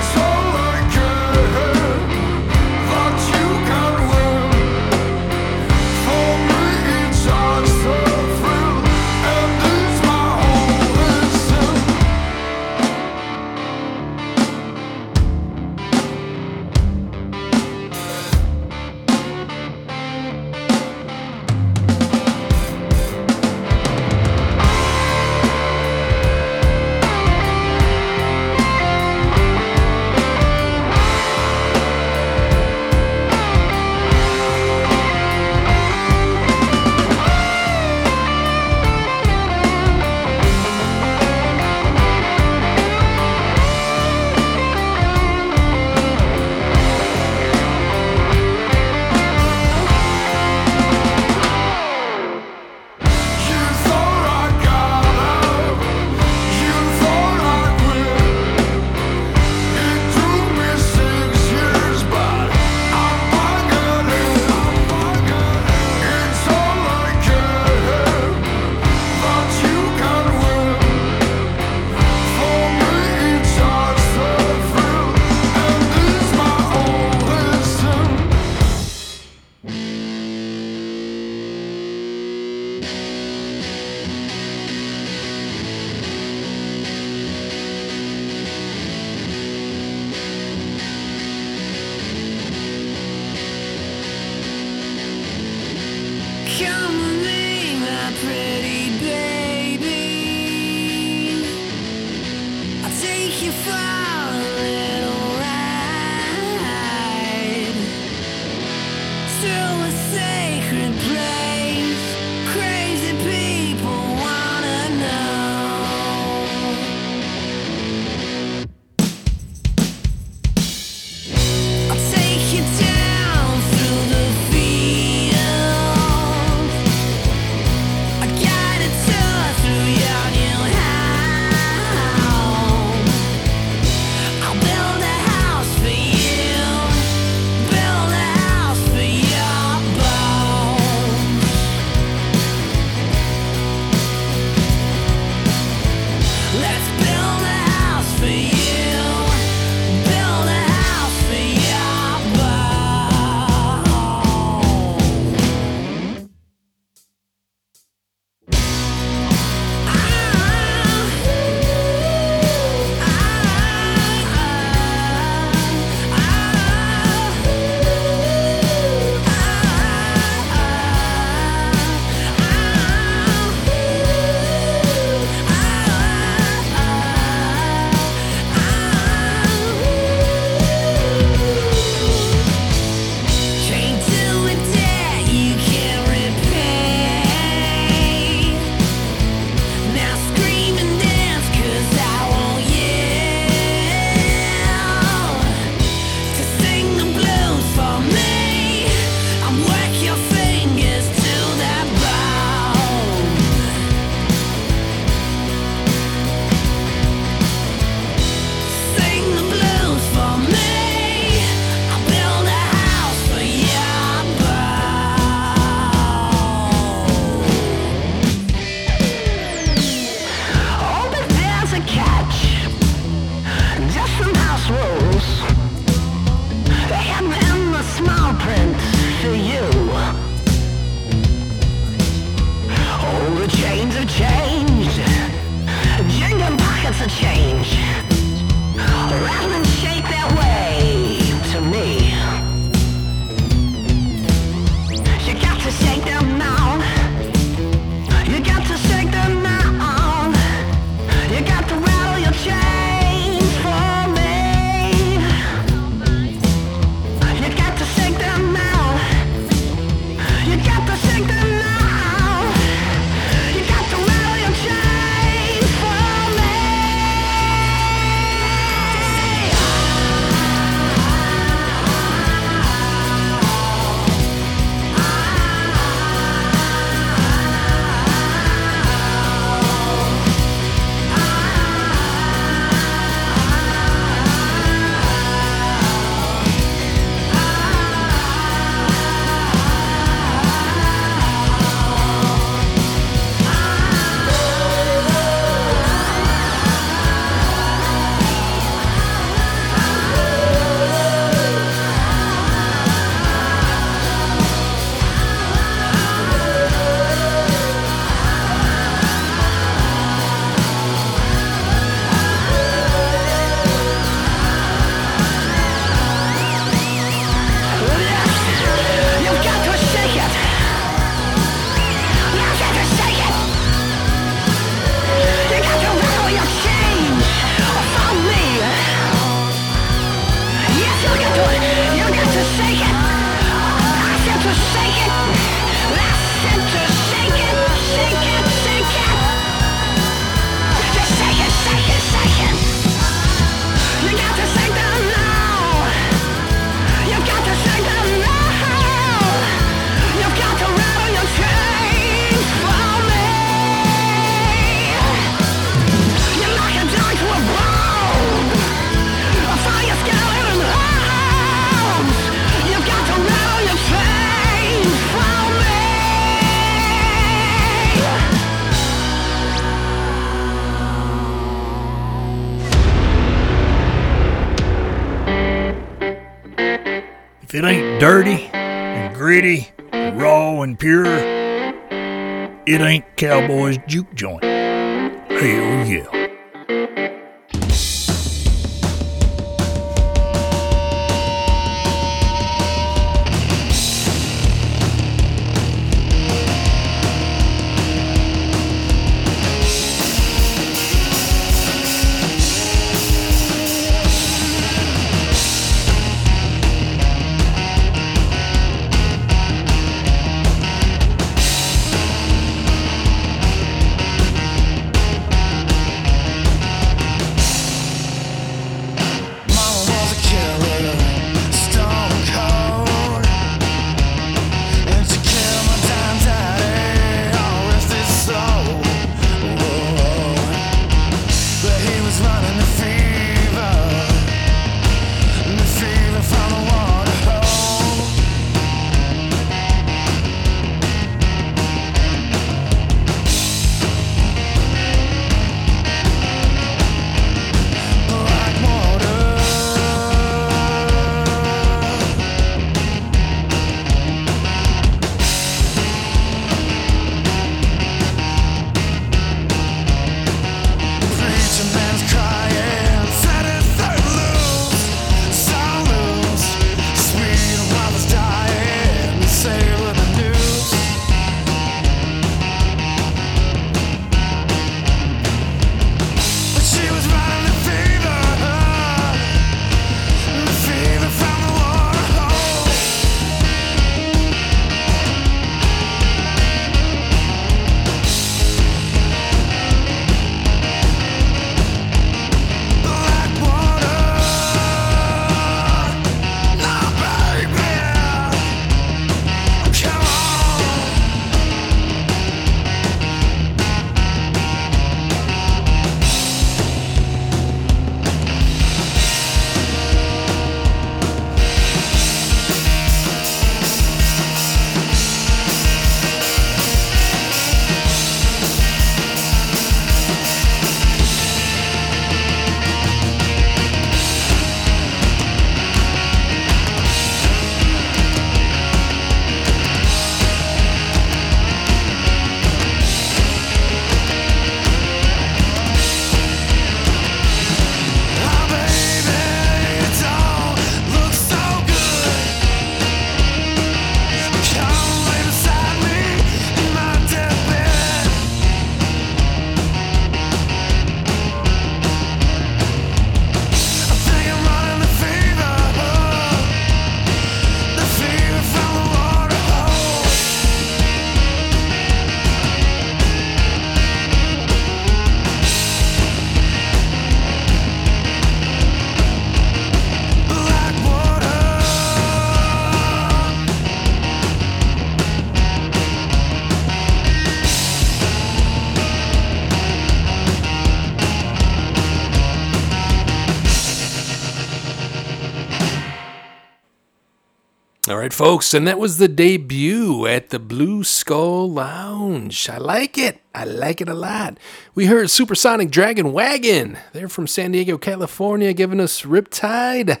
[SPEAKER 3] Right, folks, and that was the debut at the Blue Skull Lounge. I like it. I like it a lot. We heard Supersonic Dragon Wagon. They're from San Diego, California, giving us Riptide.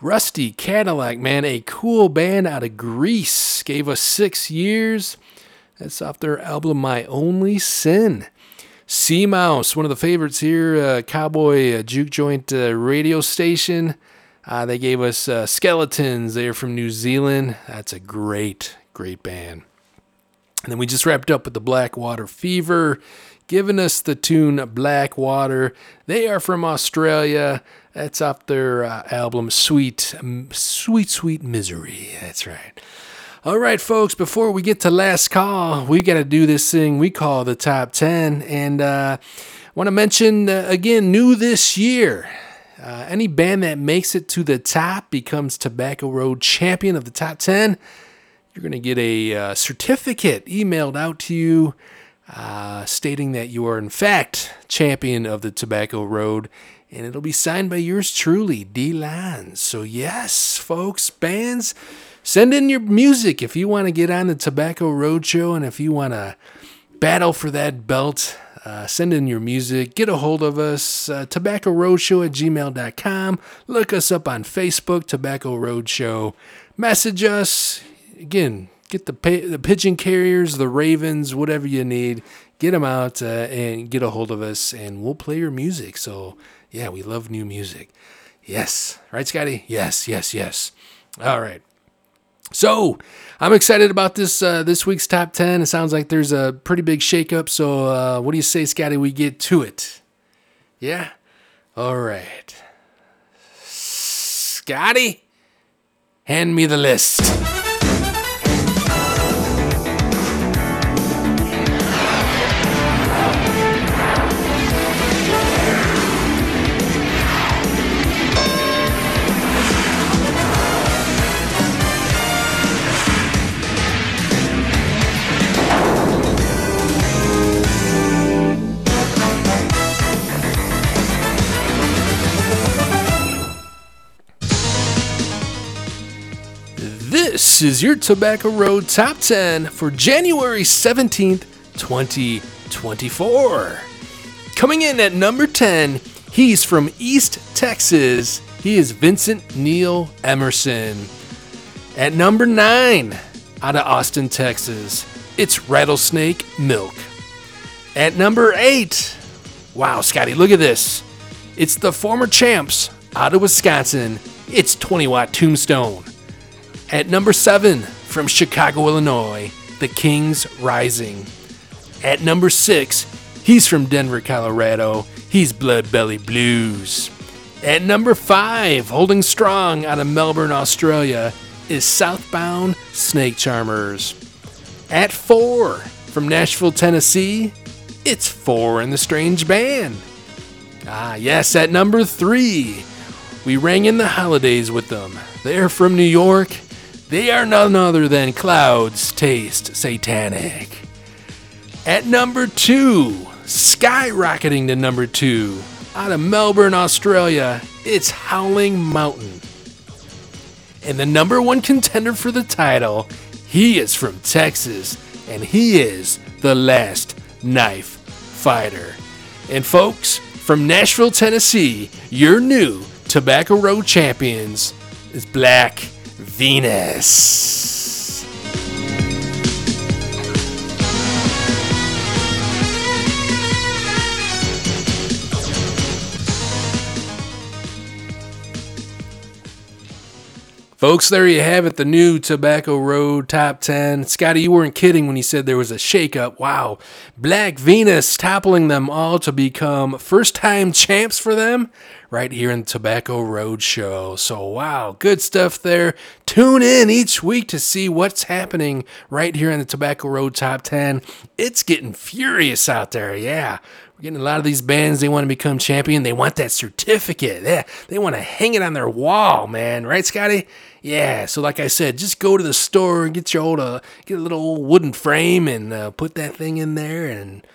[SPEAKER 3] Rusty Cadillac, man, a cool band out of Greece, gave us six years. That's off their album My Only Sin. Sea Mouse, one of the favorites here, uh, Cowboy uh, Juke Joint uh, radio station. Uh, they gave us uh, Skeletons. They're from New Zealand. That's a great, great band. And then we just wrapped up with the Blackwater Fever, giving us the tune Blackwater. They are from Australia. That's off their uh, album Sweet, Sweet, Sweet Misery. That's right. All right, folks, before we get to last call, we got to do this thing we call the top 10. And uh, want to mention uh, again, new this year. Uh, any band that makes it to the top becomes Tobacco Road champion of the top 10. You're going to get a uh, certificate emailed out to you uh, stating that you are, in fact, champion of the Tobacco Road. And it'll be signed by yours truly, dlonz. So, yes, folks, bands, send in your music if you want to get on the Tobacco Road Show and if you want to battle for that belt. Uh, send in your music. Get a hold of us. Uh, tobacco Roadshow at gmail.com. Look us up on Facebook, Tobacco Roadshow. message us. Again, get the the pigeon carriers, the ravens, whatever you need. Get them out uh, and get a hold of us, and we'll play your music. So yeah, we love new music. Yes, right, Scotty? Yes, yes, yes. All right. So I'm excited about this uh, this week's top ten. It sounds like there's a pretty big shakeup. So uh, what do you say, Scotty? We get to it. Yeah. All right. Scotty, hand me the list. This is your Tobacco Road Top 10 for January 17th, 2024. Coming in at number 10, he's from East Texas. He is Vincent Neil Emerson. At number 9, out of Austin, Texas, it's Rattlesnake Milk. At number 8, wow, Scotty, look at this. It's the former champs out of Wisconsin. It's 20 Watt Tombstone. At number seven, from Chicago, Illinois, The Kings Rising. At number six, he's from Denver, Colorado. He's Blood Belly Blues. At number five, holding strong out of Melbourne, Australia, is Southbound Snake Charmers. At four, from Nashville, Tennessee, it's Four and the Strange Band. Ah, yes, at number three, we rang in the holidays with them. They're from New York. They are none other than Clouds Taste Satanic. At number two, skyrocketing to number two, out of Melbourne, Australia, it's Howling Mountain. And the number one contender for the title, he is from Texas, and he is the last knife fighter. And folks, from Nashville, Tennessee, your new Tobacco Road champions is Black Venus. Folks, there you have it, the new Tobacco Road Top 10. Scotty, you weren't kidding when you said there was a shakeup. Wow. Black Venus toppling them all to become first time champs for them right here in the Tobacco Road Show. So, wow, good stuff there. Tune in each week to see what's happening right here in the Tobacco Road Top 10. It's getting furious out there, yeah. Getting a lot of these bands, they want to become champion. They want that certificate. Yeah, they want to hang it on their wall, man. Right, Scotty? Yeah, so like I said, just go to the store and get your old, uh, get a little old wooden frame and uh, put that thing in there and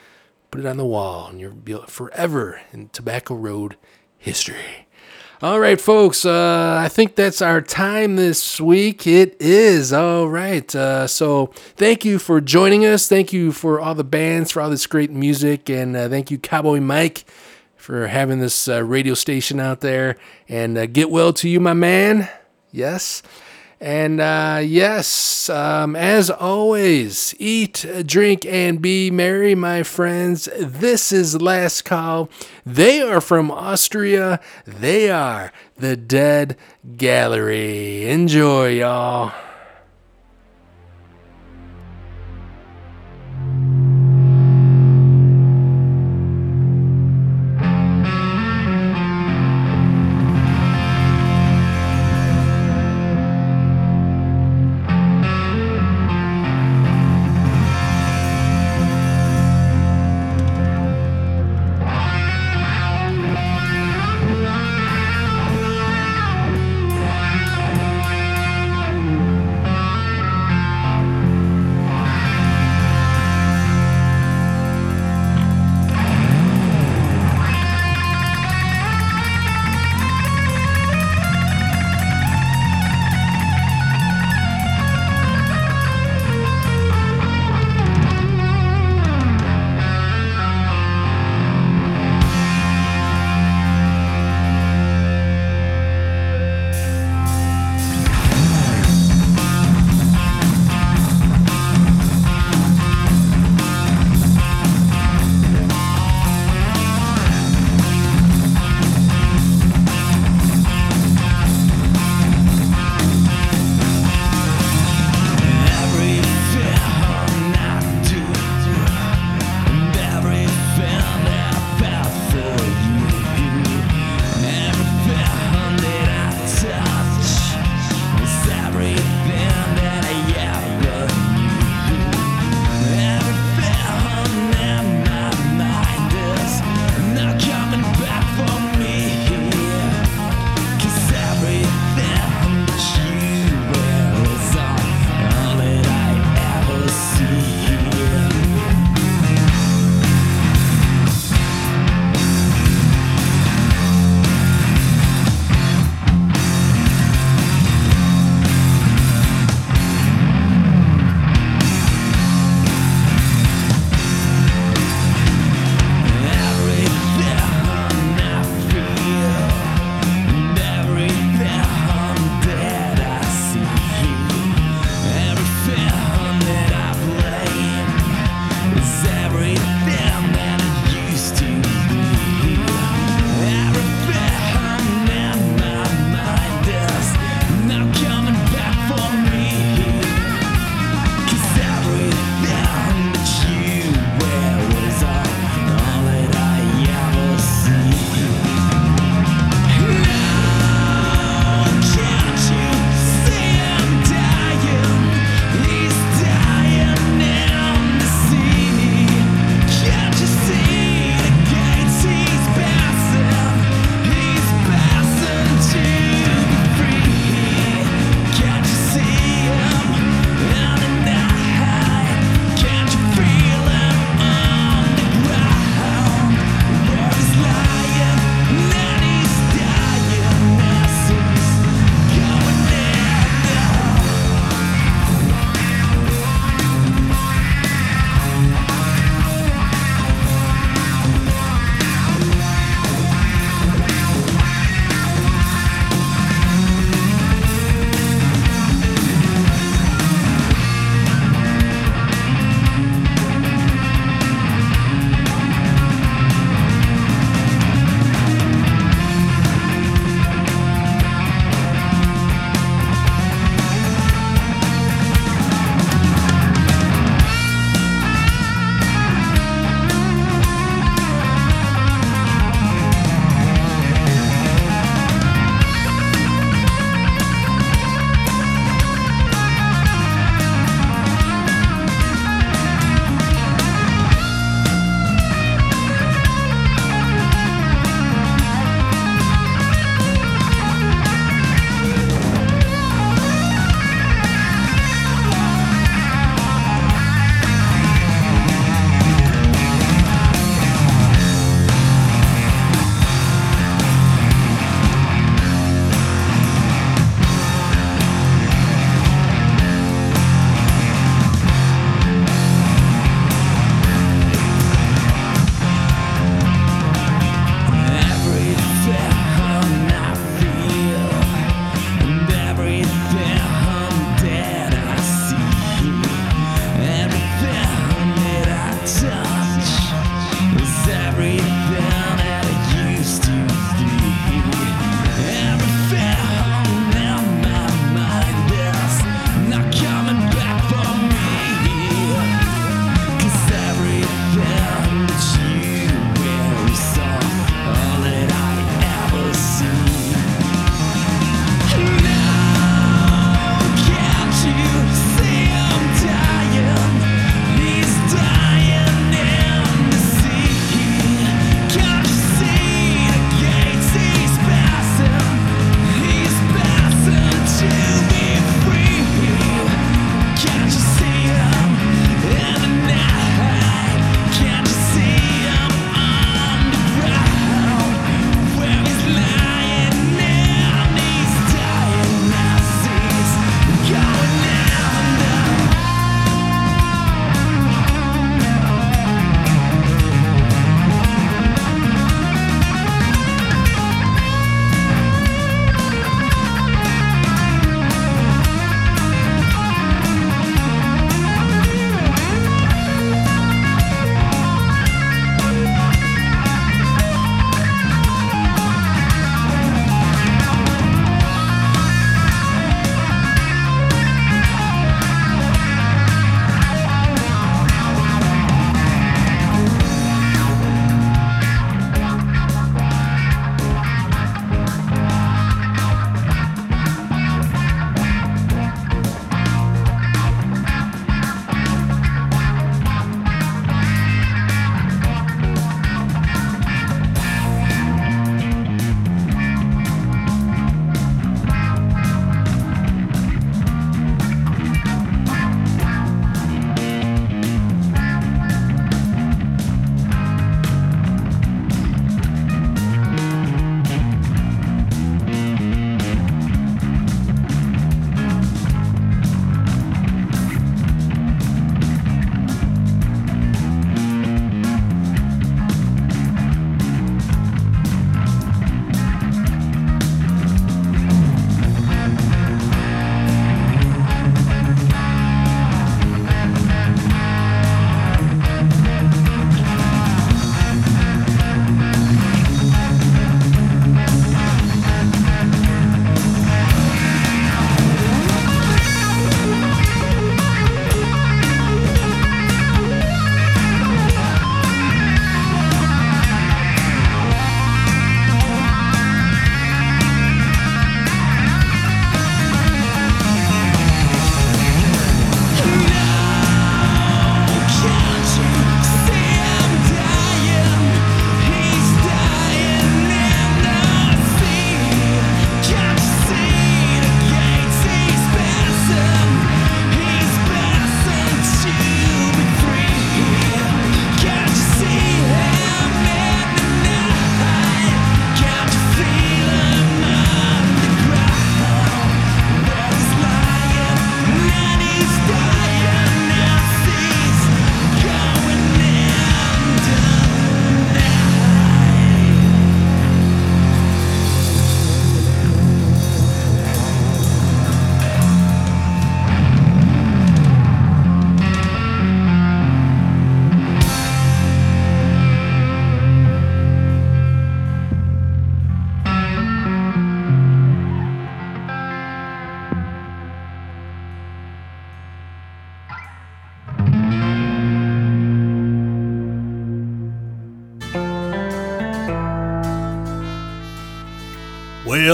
[SPEAKER 3] put it on the wall, and you'll be forever in Tobacco Road history. All right, folks. Uh, I think that's our time this week. It is. All right. Uh, so thank you for joining us. Thank you for all the bands, for all this great music. And uh, thank you, Cowboy Mike, for having this uh, radio station out there. And uh, get well to you, my man. Yes. And uh, yes, um, as always, eat, drink, and be merry, my friends. This is Last Call. They are from Austria. They are the Dead Gallery. Enjoy, y'all.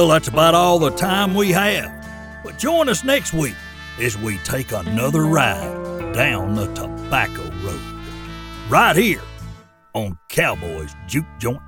[SPEAKER 1] Well, that's about all the time we have. But join us next week as we take another ride down the Tobacco Road. Right here on Cowboys Juke Joint.